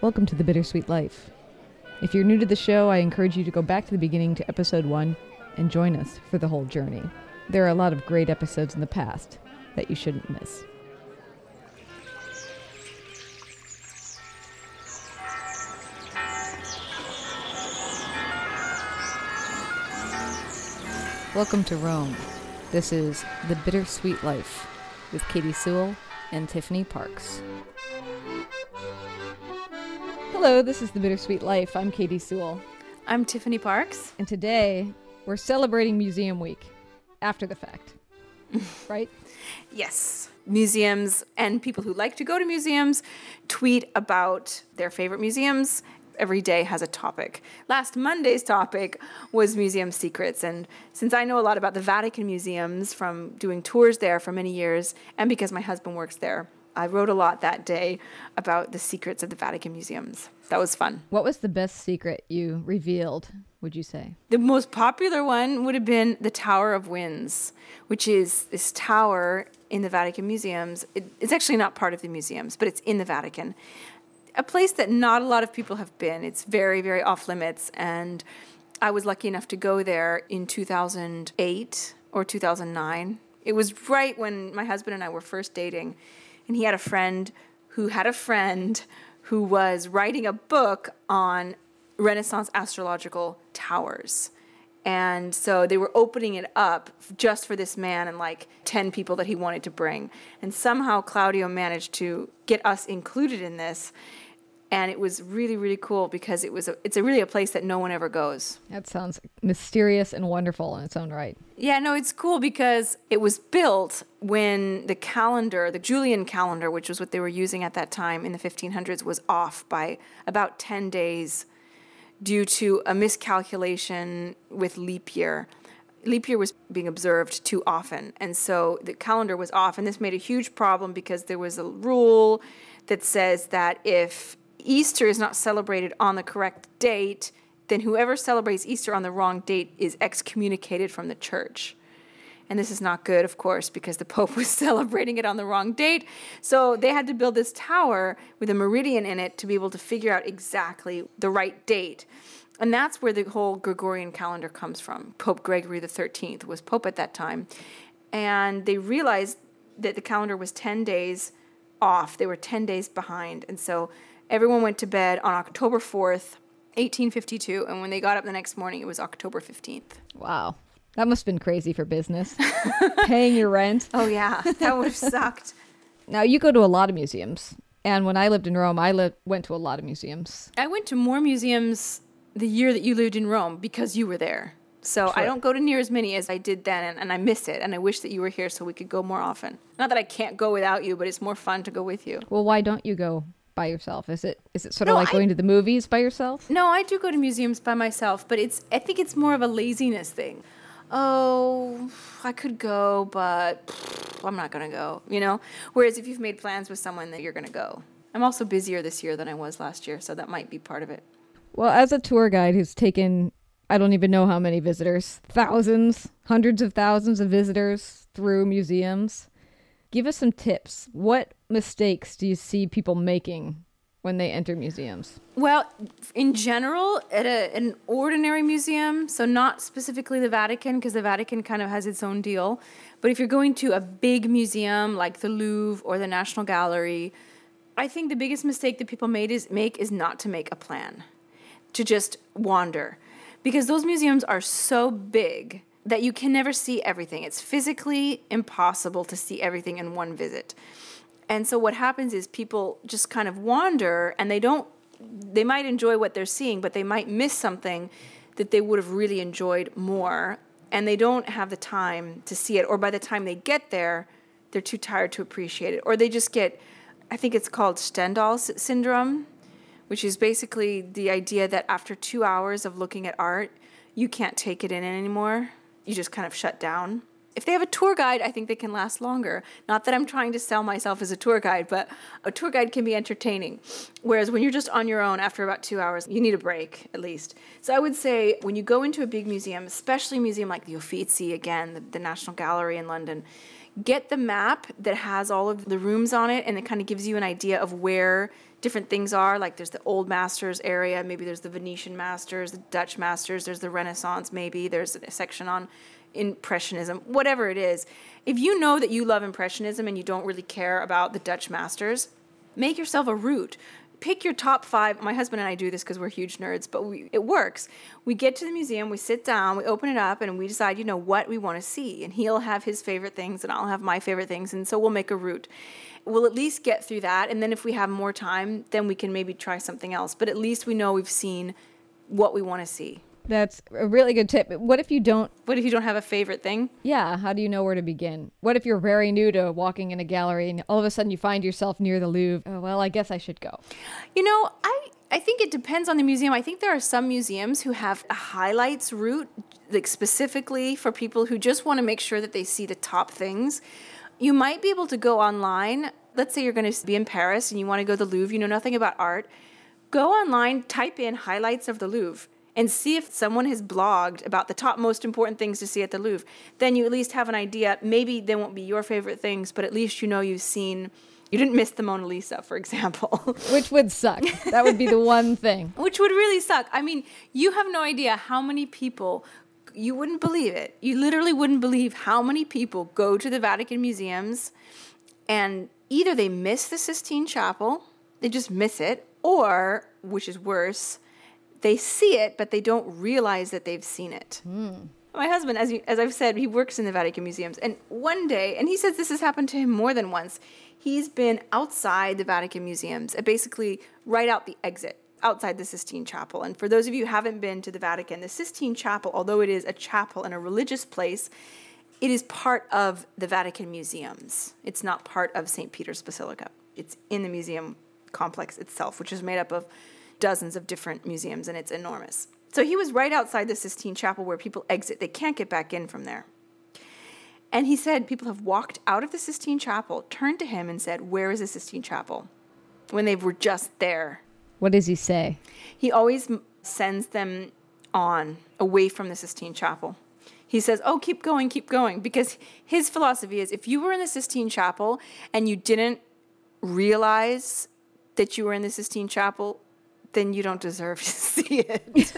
Welcome to The Bittersweet Life. If you're new to the show, I encourage you to go back to the beginning to episode one and join us for the whole journey. There are a lot of great episodes in the past that you shouldn't miss. Welcome to Rome. This is The Bittersweet Life with Katie Sewell and Tiffany Parks. Hello, this is The Bittersweet Life. I'm Katie Sewell. I'm Tiffany Parks. And today we're celebrating Museum Week after the fact. right? Yes. Museums and people who like to go to museums tweet about their favorite museums. Every day has a topic. Last Monday's topic was museum secrets. And since I know a lot about the Vatican museums from doing tours there for many years, and because my husband works there, I wrote a lot that day about the secrets of the Vatican museums. That was fun. What was the best secret you revealed, would you say? The most popular one would have been the Tower of Winds, which is this tower in the Vatican museums. It, it's actually not part of the museums, but it's in the Vatican. A place that not a lot of people have been. It's very, very off limits. And I was lucky enough to go there in 2008 or 2009. It was right when my husband and I were first dating and he had a friend who had a friend who was writing a book on Renaissance astrological towers. And so they were opening it up just for this man and like 10 people that he wanted to bring. And somehow Claudio managed to get us included in this and it was really really cool because it was a, it's a really a place that no one ever goes. That sounds mysterious and wonderful in its own right. Yeah no it's cool because it was built when the calendar the julian calendar which was what they were using at that time in the 1500s was off by about 10 days due to a miscalculation with leap year. Leap year was being observed too often and so the calendar was off and this made a huge problem because there was a rule that says that if Easter is not celebrated on the correct date, then whoever celebrates Easter on the wrong date is excommunicated from the church. And this is not good, of course, because the Pope was celebrating it on the wrong date. So they had to build this tower with a meridian in it to be able to figure out exactly the right date. And that's where the whole Gregorian calendar comes from. Pope Gregory XIII was Pope at that time. And they realized that the calendar was 10 days off, they were 10 days behind. And so Everyone went to bed on October 4th, 1852, and when they got up the next morning, it was October 15th. Wow. That must have been crazy for business. Paying your rent. Oh, yeah. That would have sucked. Now, you go to a lot of museums. And when I lived in Rome, I li- went to a lot of museums. I went to more museums the year that you lived in Rome because you were there. So I don't go to near as many as I did then, and, and, I miss it. And I wish that you were here so we could go more often. Not that I can't go without you, but it's more fun to go with you. Well, why don't you go by yourself? Is it is it sort of like I, going to the movies by yourself? No, I do go to museums by myself, but it's I think it's more of a laziness thing. Oh, I could go, but I'm not going to go, you know? Whereas if you've made plans with someone that you're going to go. I'm also busier this year than I was last year, so that might be part of it. Well, as a tour guide who's taken I don't even know how many visitors, thousands, hundreds of thousands of visitors through museums. Give us some tips. What mistakes do you see people making when they enter museums? Well, in general, at a, an ordinary museum, so not specifically the Vatican, because the Vatican kind of has its own deal, but if you're going to a big museum like the Louvre or the National Gallery, I think the biggest mistake that people made is make is not to make a plan, to just wander, because those museums are so big that you can never see everything. It's physically impossible to see everything in one visit. And so what happens is people just kind of wander and they don't they might enjoy what they're seeing, but they might miss something that they would have really enjoyed more. And they don't have the time to see it. Or by the time they get there, they're too tired to appreciate it. Or they just get I think it's called Stendhal syndrome, which is basically the idea that after 2 hours of looking at art, you can't take it in anymore. You just kind of shut down. If they have a tour guide, I think they can last longer. Not that I'm trying to sell myself as a tour guide, but a tour guide can be entertaining. Whereas when you're just on your own after about two hours, you need a break at least. So I would say when you go into a big museum, especially a museum like the Uffizi, again, the, the National Gallery in London, get the map that has all of the rooms on it and it kind of gives you an idea of where different things are. Like there's the old masters area, maybe there's the Venetian masters, the Dutch masters, there's the Renaissance, maybe there's a section on impressionism, whatever it is. If you know that you love impressionism and you don't really care about the Dutch masters, make yourself a route pick your top five. My husband and I do this because we're huge nerds, but we, it works. We get to the museum, we sit down, we open it up, and we decide, you know, what we want to see. And he'll have his favorite things, and I'll have my favorite things, and so we'll make a route. We'll at least get through that, and then if we have more time, then we can maybe try something else. But at least we know we've seen what we want to see. That's a really good tip. What if you don't? What if you don't have a favorite thing? Yeah, how do you know where to begin? What if you're very new to walking in a gallery and all of a sudden you find yourself near the Louvre? Oh, well, I guess I should go. You know, I I think it depends on the museum. I think there are some museums who have a highlights route, like specifically for people who just want to make sure that they see the top things. You might be able to go online. Let's say you're going to be in Paris and you want to go to the Louvre, you know nothing about art. Go online, type in highlights of the Louvre and see if someone has blogged about the top most important things to see at the Louvre. Then you at least have an idea. Maybe they won't be your favorite things, but at least you know you've seen. You didn't miss the Mona Lisa, for example. Which would suck. That would be the one thing. Which would really suck. I mean, you have no idea how many people, you wouldn't believe it. You literally wouldn't believe how many people go to the Vatican museums and either they miss the Sistine Chapel, they just miss it, or, which is worse, they see it, but they don't realize that they've seen it. Mm. My husband, as, you, as I've said, he works in the Vatican museums. And one day, and he says this has happened to him more than once, he's been outside the Vatican museums, basically right out the exit outside the Sistine Chapel. And for those of you who haven't been to the Vatican, the Sistine Chapel, although it is a chapel and a religious place, it is part of the Vatican museums. It's not part of St. Peter's Basilica. It's in the museum complex itself, which is made up of dozens of different museums, and it's enormous. So he was right outside the Sistine Chapel where people exit. They can't get back in from there. And he said people have walked out of the Sistine Chapel, turned to him, and said, Where is the Sistine Chapel? When they were just there. What does he say? He always sends them on away from the Sistine Chapel. He says, Oh, keep going, keep going. Because his philosophy is if you were in the Sistine Chapel and you didn't realize that you were in the Sistine Chapel, then you don't deserve to see it.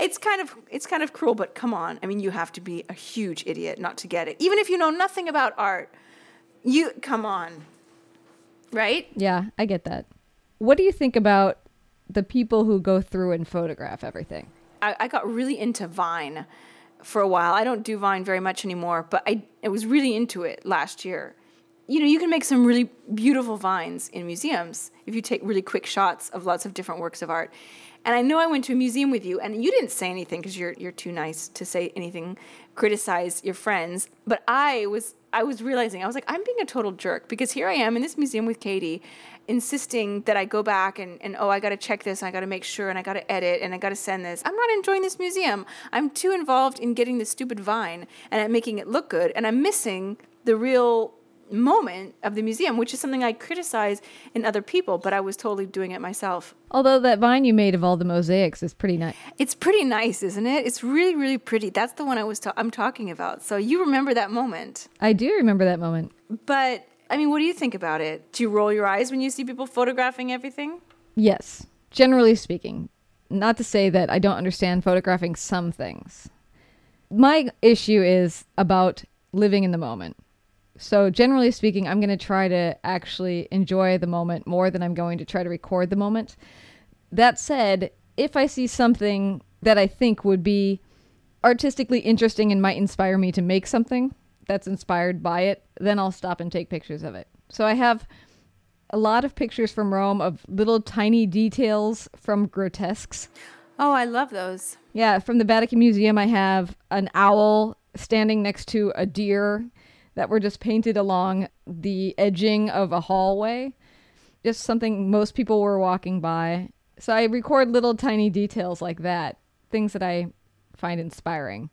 it's kind of it's kind of cruel, but come on. I mean, you have to be a huge idiot not to get it. Even if you know nothing about art, you come on. Right? Yeah, I get that. What do you think about the people who go through and photograph everything? I, I got really into Vine for a while. I don't do Vine very much anymore, but I, I was really into it last year you know, you can make some really beautiful vines in museums if you take really quick shots of lots of different works of art. And I know I went to a museum with you, and you didn't say anything because you're you're too nice to say anything, criticize your friends. But I was I was realizing I was like I'm being a total jerk because here I am in this museum with Katie, insisting that I go back and, and oh I got to check this, and I got to make sure, and I got to edit, and I got to send this. I'm not enjoying this museum. I'm too involved in getting this stupid vine and making it look good, and I'm missing the real moment of the museum, which is something I criticize in other people, but I was totally doing it myself. Although that vine you made of all the mosaics is pretty nice. It's pretty nice, isn't it? It's really, really pretty. That's the one I was ta- I'm talking about. So you remember that moment? I do remember that moment. But I mean, what do you think about it? Do you roll your eyes when you see people photographing everything? Yes, generally speaking. Not to say that I don't understand photographing some things. My issue is about living in the moment. So, generally speaking, I'm going to try to actually enjoy the moment more than I'm going to try to record the moment. That said, if I see something that I think would be artistically interesting and might inspire me to make something that's inspired by it, then I'll stop and take pictures of it. So, I have a lot of pictures from Rome of little tiny details from grotesques. Oh, I love those. Yeah, from the Vatican Museum, I have an owl standing next to a deer that were just painted along the edging of a hallway. Just something most people were walking by. So I record little tiny details like that, things that I find inspiring.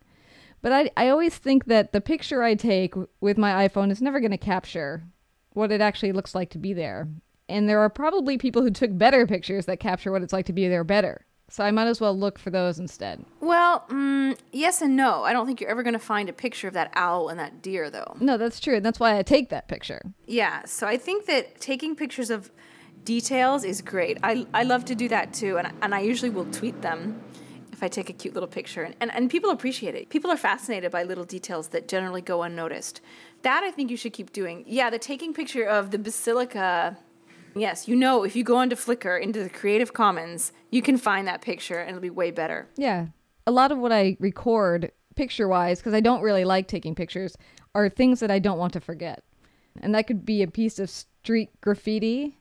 But I, I always think that the picture I take with my iPhone is never going to capture what it actually looks like to be there. And there are probably people who took better pictures that capture what it's like to be there better. So I might as well look for those instead. Well, mm, yes and no. I don't think you're ever going to find a picture of that owl and that deer, though. No, that's true. And that's why I take that picture. Yeah. So I think that taking pictures of details is great. I, I love to do that too, and, and I usually will tweet them if I take a cute little picture. And, and, and people appreciate it. People are fascinated by little details that generally go unnoticed. That I think you should keep doing. Yeah, the taking picture of the basilica. Yes, you know, if you go onto Flickr, into the Creative Commons, you can find that picture and it'll be way better. Yeah. A lot of what I record picture wise, because I don't really like taking pictures, are things that I don't want to forget. And that could be a piece of street graffiti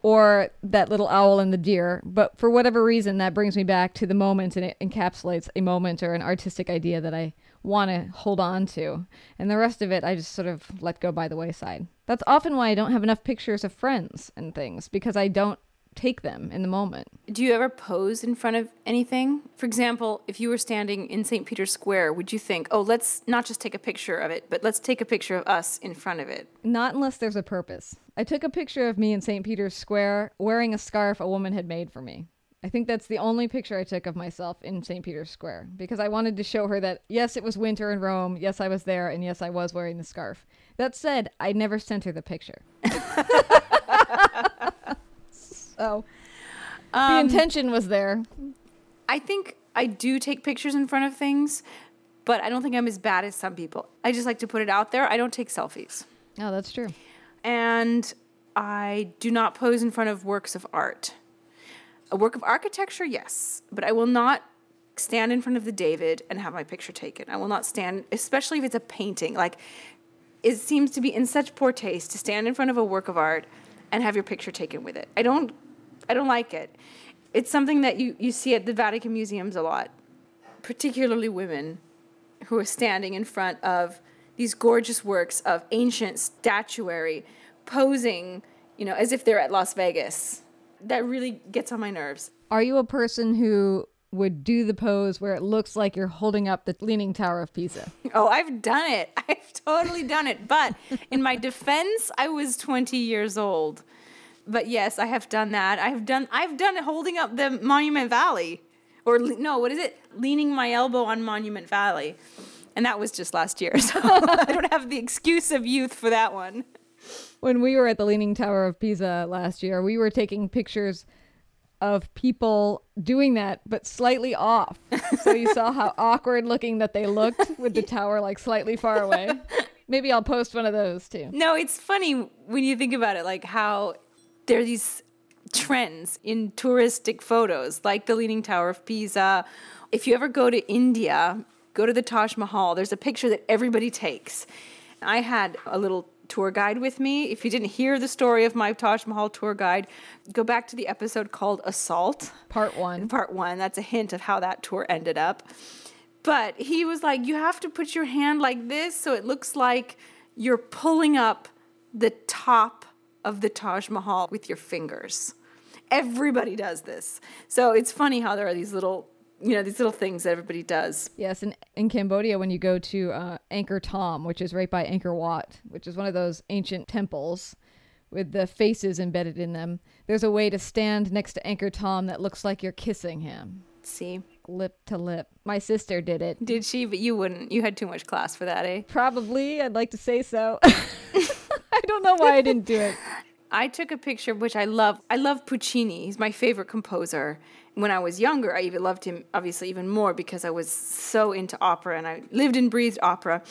or that little owl and the deer. But for whatever reason, that brings me back to the moment and it encapsulates a moment or an artistic idea that I want to hold on to. And the rest of it, I just sort of let go by the wayside. That's often why I don't have enough pictures of friends and things because I don't take them in the moment. Do you ever pose in front of anything? For example, if you were standing in St. Peter's Square, would you think, oh, let's not just take a picture of it, but let's take a picture of us in front of it? Not unless there's a purpose. I took a picture of me in St. Peter's Square wearing a scarf a woman had made for me. I think that's the only picture I took of myself in St. Peter's Square because I wanted to show her that yes, it was winter in Rome, yes, I was there, and yes, I was wearing the scarf. That said, I never sent her the picture. so um, the intention was there. I think I do take pictures in front of things, but I don't think I'm as bad as some people. I just like to put it out there. I don't take selfies. Oh, that's true. And I do not pose in front of works of art. A work of architecture, yes, but I will not stand in front of the David and have my picture taken. I will not stand, especially if it's a painting. Like, it seems to be in such poor taste to stand in front of a work of art and have your picture taken with it. I don't I don't like it. It's something that you, you see at the Vatican museums a lot, particularly women who are standing in front of these gorgeous works of ancient statuary, posing, you know, as if they're at Las Vegas. That really gets on my nerves. Are you a person who would do the pose where it looks like you're holding up the Leaning Tower of Pisa? Oh, I've done it. I've totally done it. But in my defense, I was 20 years old but yes, I have done that. I've done I've done it holding up the Monument Valley, or no, what is it? Leaning my elbow on Monument Valley, and that was just last year. So I don't have the excuse of youth for that one. When we were at the Leaning Tower of Pisa last year, we were taking pictures of people doing that, but slightly off. so you saw how awkward looking that they looked with the tower like slightly far away. Maybe I'll post one of those too. No, it's funny when you think about it, like how there are these trends in touristic photos, like the Leaning Tower of Pisa. If you ever go to India, go to the Taj Mahal, there's a picture that everybody takes. I had a little tour guide with me. If you didn't hear the story of my Taj Mahal tour guide, go back to the episode called Assault. Part one. Part one. That's a hint of how that tour ended up. But he was like, you have to put your hand like this so it looks like you're pulling up the top of the Taj Mahal with your fingers. Everybody does this. So it's funny how there are these little you know these little things that everybody does. Yes, and in Cambodia, when you go to uh, Angkor Thom, which is right by Angkor Wat, which is one of those ancient temples with the faces embedded in them, there's a way to stand next to Angkor Thom that looks like you're kissing him. See, lip to lip. My sister did it. Did she? But you wouldn't. You had too much class for that, eh? Probably. I'd like to say so. I don't know why I didn't do it. I took a picture which I love. I love Puccini. He's my favorite composer. When I was younger, I even loved him obviously even more because I was so into opera and I lived and breathed opera.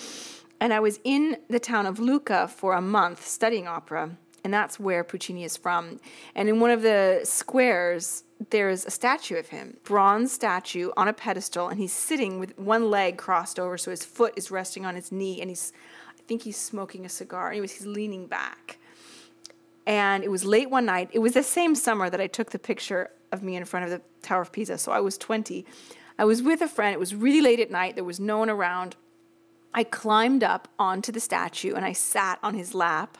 And I was in the town of Lucca for a month studying opera, and that's where Puccini is from. And in one of the squares, there's a statue of him, bronze statue on a pedestal, and he's sitting with one leg crossed over, so his foot is resting on his knee, and he's I think he's smoking a cigar. Anyways, he's leaning back. And it was late one night. It was the same summer that I took the picture of me in front of the Tower of Pisa. So I was 20. I was with a friend. It was really late at night. There was no one around. I climbed up onto the statue and I sat on his lap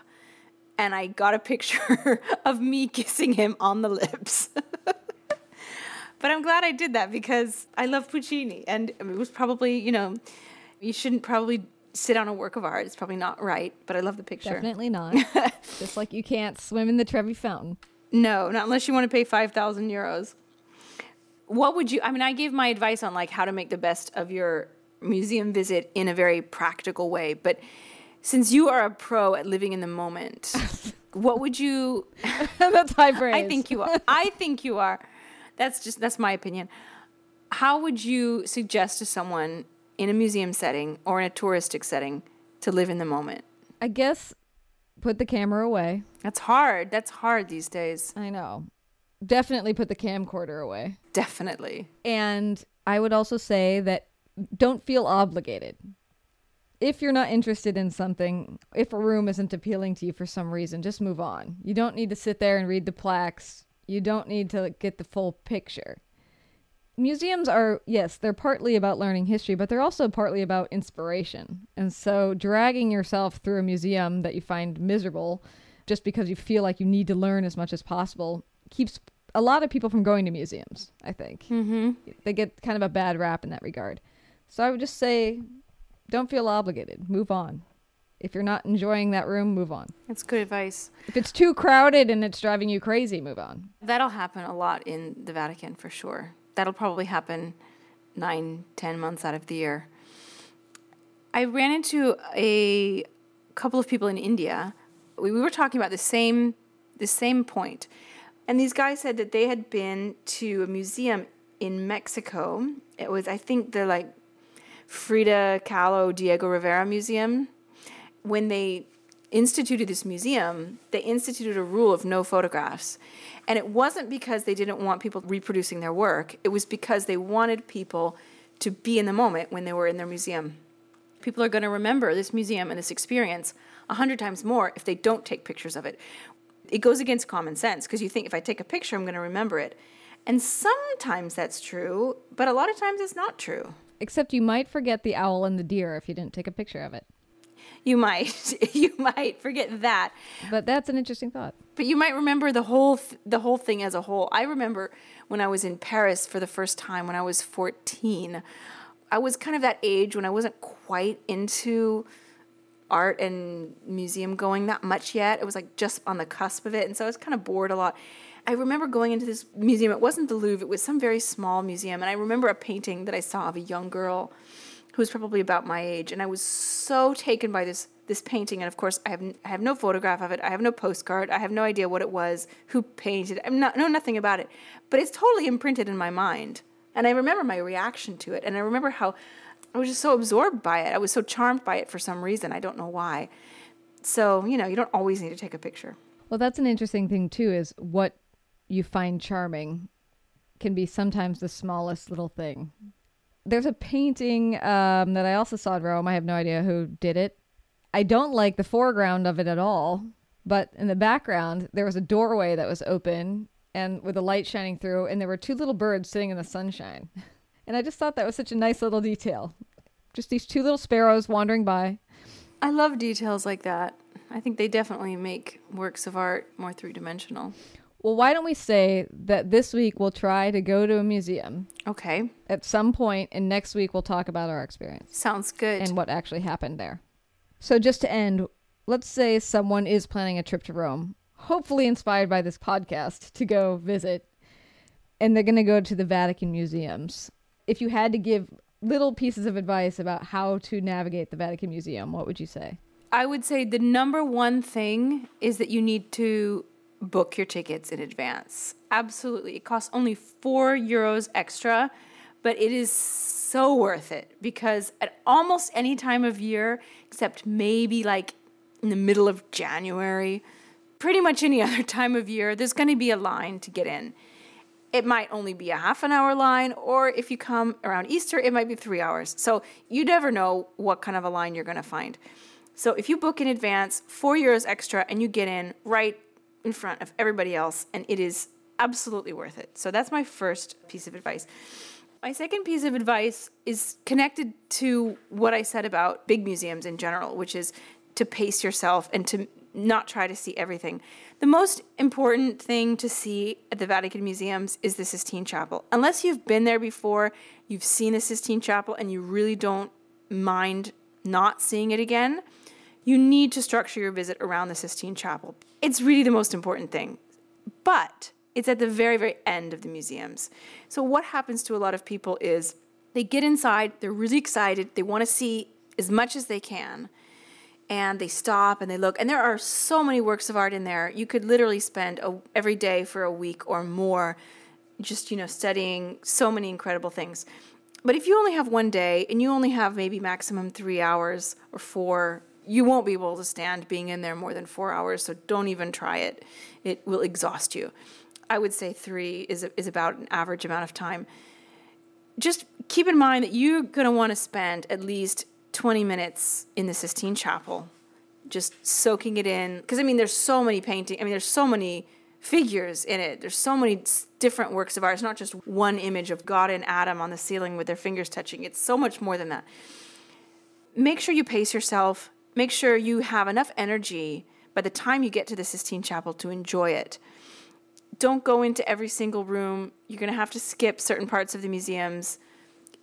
and I got a picture of me kissing him on the lips. but I'm glad I did that because I love Puccini and it was probably, you know, you shouldn't probably sit on a work of art. It's probably not right, but I love the picture. Definitely not. Just like you can't swim in the Trevi Fountain. No, not unless you want to pay 5,000 euros. What would you, I mean, I gave my advice on like how to make the best of your museum visit in a very practical way, but since you are a pro at living in the moment, what would you That's high praise. I think you are. I think you are. That's just that's my opinion. How would you suggest to someone in a museum setting or in a touristic setting to live in the moment? I guess put the camera away. That's hard. That's hard these days. I know. Definitely put the camcorder away. Definitely. And I would also say that don't feel obligated. If you're not interested in something, if a room isn't appealing to you for some reason, just move on. You don't need to sit there and read the plaques. You don't need to get the full picture. Museums are, yes, they're partly about learning history, but they're also partly about inspiration. And so dragging yourself through a museum that you find miserable just because you feel like you need to learn as much as possible keeps a lot of people from going to museums, I think. Mm-hmm. They get kind of a bad rap in that regard. So I would just say don't feel obligated. Move on. If you're not enjoying that room, move on. That's good advice. If it's too crowded and it's driving you crazy, move on. That'll happen a lot in the Vatican for sure. That'll probably happen nine, ten months out of the year. I ran into a couple of people in India. We, we were talking about the same the same point. And these guys said that they had been to a museum in Mexico. It was, I think, the like Frida Kahlo Diego Rivera Museum. When they instituted this museum, they instituted a rule of no photographs. And it wasn't because they didn't want people reproducing their work, it was because they wanted people to be in the moment when they were in their museum. People are going to remember this museum and this experience a hundred times more if they don't take pictures of it. It goes against common sense because you think if I take a picture, I'm going to remember it. And sometimes that's true, but a lot of times it's not true. Except you might forget the owl and the deer if you didn't take a picture of it. You might, you might forget that, But that's an interesting thought. but you might remember the whole th- the whole thing as a whole. I remember when I was in Paris for the first time when I was 14. I was kind of that age when I wasn't quite into art and museum going that much yet. It was like just on the cusp of it, and so I was kind of bored a lot. I remember going into this museum. It wasn't the Louvre; it was some very small museum, and I remember a painting that I saw of a young girl who was probably about my age, and I was so taken by this this painting. And of course, I have I have no photograph of it. I have no postcard. I have no idea what it was, who painted. I'm not know nothing about it, but it's totally imprinted in my mind. And I remember my reaction to it, and I remember how I was just so absorbed by it. I was so charmed by it for some reason. I don't know why. So you know, you don't always need to take a picture. Well, that's an interesting thing too. Is what you find charming can be sometimes the smallest little thing. There's a painting um, that I also saw in Rome. I have no idea who did it. I don't like the foreground of it at all, but in the background there was a doorway that was open and with a light shining through, and there were two little birds sitting in the sunshine. And I just thought that was such a nice little detail. Just these two little sparrows wandering by. I love details like that. I think they definitely make works of art more three dimensional. Well, why don't we say that this week we'll try to go to a museum Okay, at some point, and next week we'll talk about our experience sounds good. and what actually happened there. So, just to end, let's say someone is planning a trip to Rome, hopefully inspired by this podcast to go visit, and they're going to go to the Vatican museums. If you had to give little pieces of advice about how to navigate the Vatican Museum, what would you say? I would say the number one thing is that you need to book your tickets in advance. Absolutely. It costs only four euros extra, but it is so worth it because at almost any time of year, except maybe like in the middle of January, pretty much any other time of year, there's going to be a line to get in. It might only be a half an hour line, or if you come around Easter, it might be three hours. So you never know what kind of a line you're going to find. So if you book in advance, four euros extra, and you get in right in front of everybody else, and it is absolutely worth it. So that's my first piece of advice. My second piece of advice is connected to what I said about big museums in general, which is to pace yourself and to not try to see everything. The most important thing to see at the Vatican museums is the Sistine Chapel. Unless you've been there before, you've seen the Sistine Chapel, and you really don't mind not seeing it again, you need to structure your visit around the Sistine Chapel. It's really the most important thing. But it's at the very, very end of the museums. So, what happens to a lot of people is they get inside, they're really excited, they want to see as much as they can. and they stop and they look. And there are so many works of art in there. You could literally spend a, every day for a week or more just, you know, studying so many incredible things. But if you only have one day and you only have maybe maximum three hours or four, you won't be able to stand being in there more than four hours. So don't even try it. It will exhaust you. I would say three is, is about an average amount of time. Just keep in mind that you're going to want to spend at least 20 minutes in the Sistine Chapel, just soaking it in. Because, I mean, there's so many paintings, I mean, there's so many figures in it. There's so many different works of art. It's not just one image of God and Adam on the ceiling with their fingers touching, it's so much more than that. Make sure you pace yourself, make sure you have enough energy by the time you get to the Sistine Chapel to enjoy it don't go into every single room. You're going to have to skip certain parts of the museums.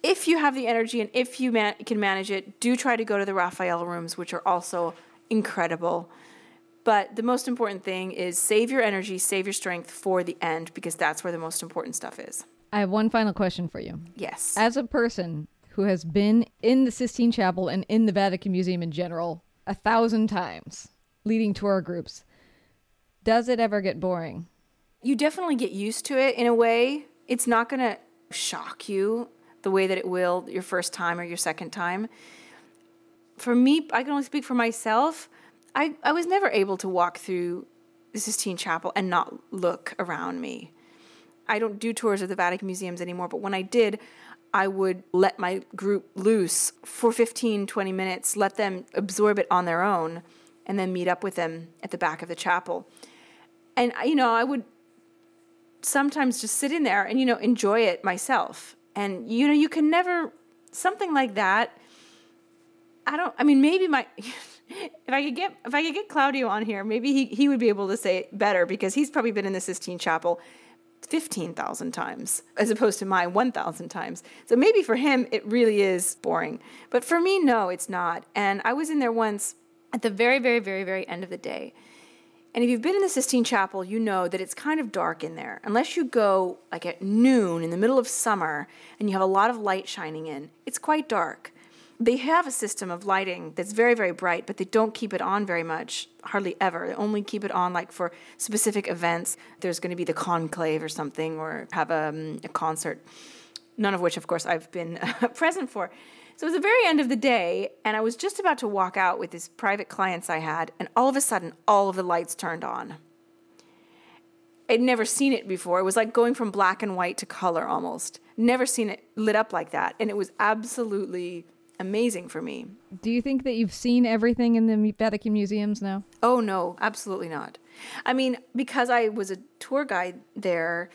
If you have the energy and if you man- can manage it, do try to go to the Raphael rooms, which are also incredible. But the most important thing is save your energy, save your strength for the end because that's where the most important stuff is. I have one final question for you. Yes. As a person who has been in the Sistine Chapel and in the Vatican Museum in general a thousand times, leading tour groups, does it ever get boring? you definitely get used to it in a way. It's not going to shock you the way that it will your first time or your second time. For me, I can only speak for myself. I, I was never able to walk through the Sistine Chapel and not look around me. I don't do tours of the Vatican museums anymore, but when I did, I would let my group loose for 15, 20 minutes, let them absorb it on their own, and then meet up with them at the back of the chapel. And, you know, I would sometimes just sit in there and you know enjoy it myself and you know you can never something like that i don't i mean maybe my if i could get if i could get claudio on here maybe he, he would be able to say it better because he's probably been in the sistine chapel 15,000 times as opposed to my 1,000 times. So maybe for him it really is boring. But for me, no, it's not. And I was in there once at the very, very, very, very end of the day. And if you've been in the Sistine Chapel, you know that it's kind of dark in there. Unless you go like at noon in the middle of summer and you have a lot of light shining in, it's quite dark. They have a system of lighting that's very, very bright, but they don't keep it on very much, hardly ever. They only keep it on like for specific events. There's going to be the conclave or something, or have a, um, a concert, none of which, of course, I've been present for. So it was the very end of the day, and I was just about to walk out with these private clients I had, and all of a sudden, all of the lights turned on. I'd never seen it before. It was like going from black and white to color almost. Never seen it lit up like that, and it was absolutely amazing for me. Do you think that you've seen everything in the Vatican museums now? Oh, no, absolutely not. I mean, because I was a tour guide there,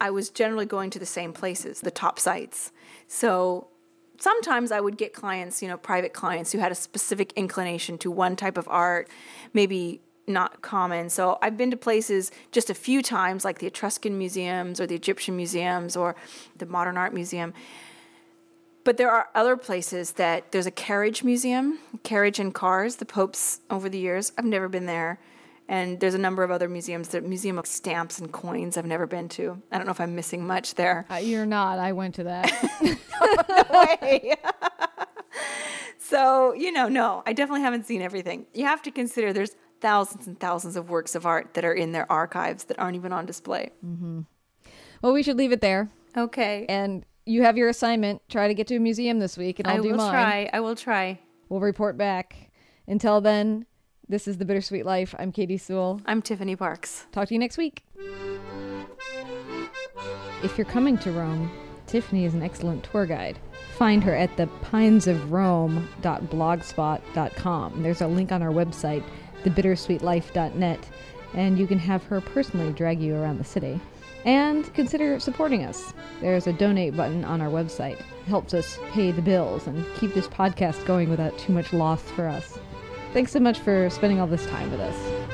I was generally going to the same places, the top sites. So sometimes I would get clients, you know, private clients who had a specific inclination to one type of art, maybe not common. So I've been to places just a few times, like the Etruscan museums or the Egyptian museums or the Modern Art Museum. But there are other places that there's a carriage museum, carriage and cars, the popes over the years. I've never been there. And there's a number of other museums. The Museum of Stamps and Coins I've never been to. I don't know if I'm missing much there. Uh, you're not. I went to that. no way. so, you know, no, I definitely haven't seen everything. You have to consider there's thousands and thousands of works of art that are in their archives that aren't even on display. Mm-hmm. Well, we should leave it there. Okay. And you have your assignment. Try to get to a museum this week, and I'll I do will mine. try. I will try. We'll report back. Until then, this is The Bittersweet Life. I'm Katie Sewell. I'm Tiffany Parks. Talk to you next week. If you're coming to Rome, Tiffany is an excellent tour guide. Find her at the pinesofrome.blogspot.com. There's a link on our website, thebittersweetlife.net, and you can have her personally drag you around the city. And consider supporting us. There's a donate button on our website. It helps us pay the bills and keep this podcast going without too much loss for us. Thanks so much for spending all this time with us.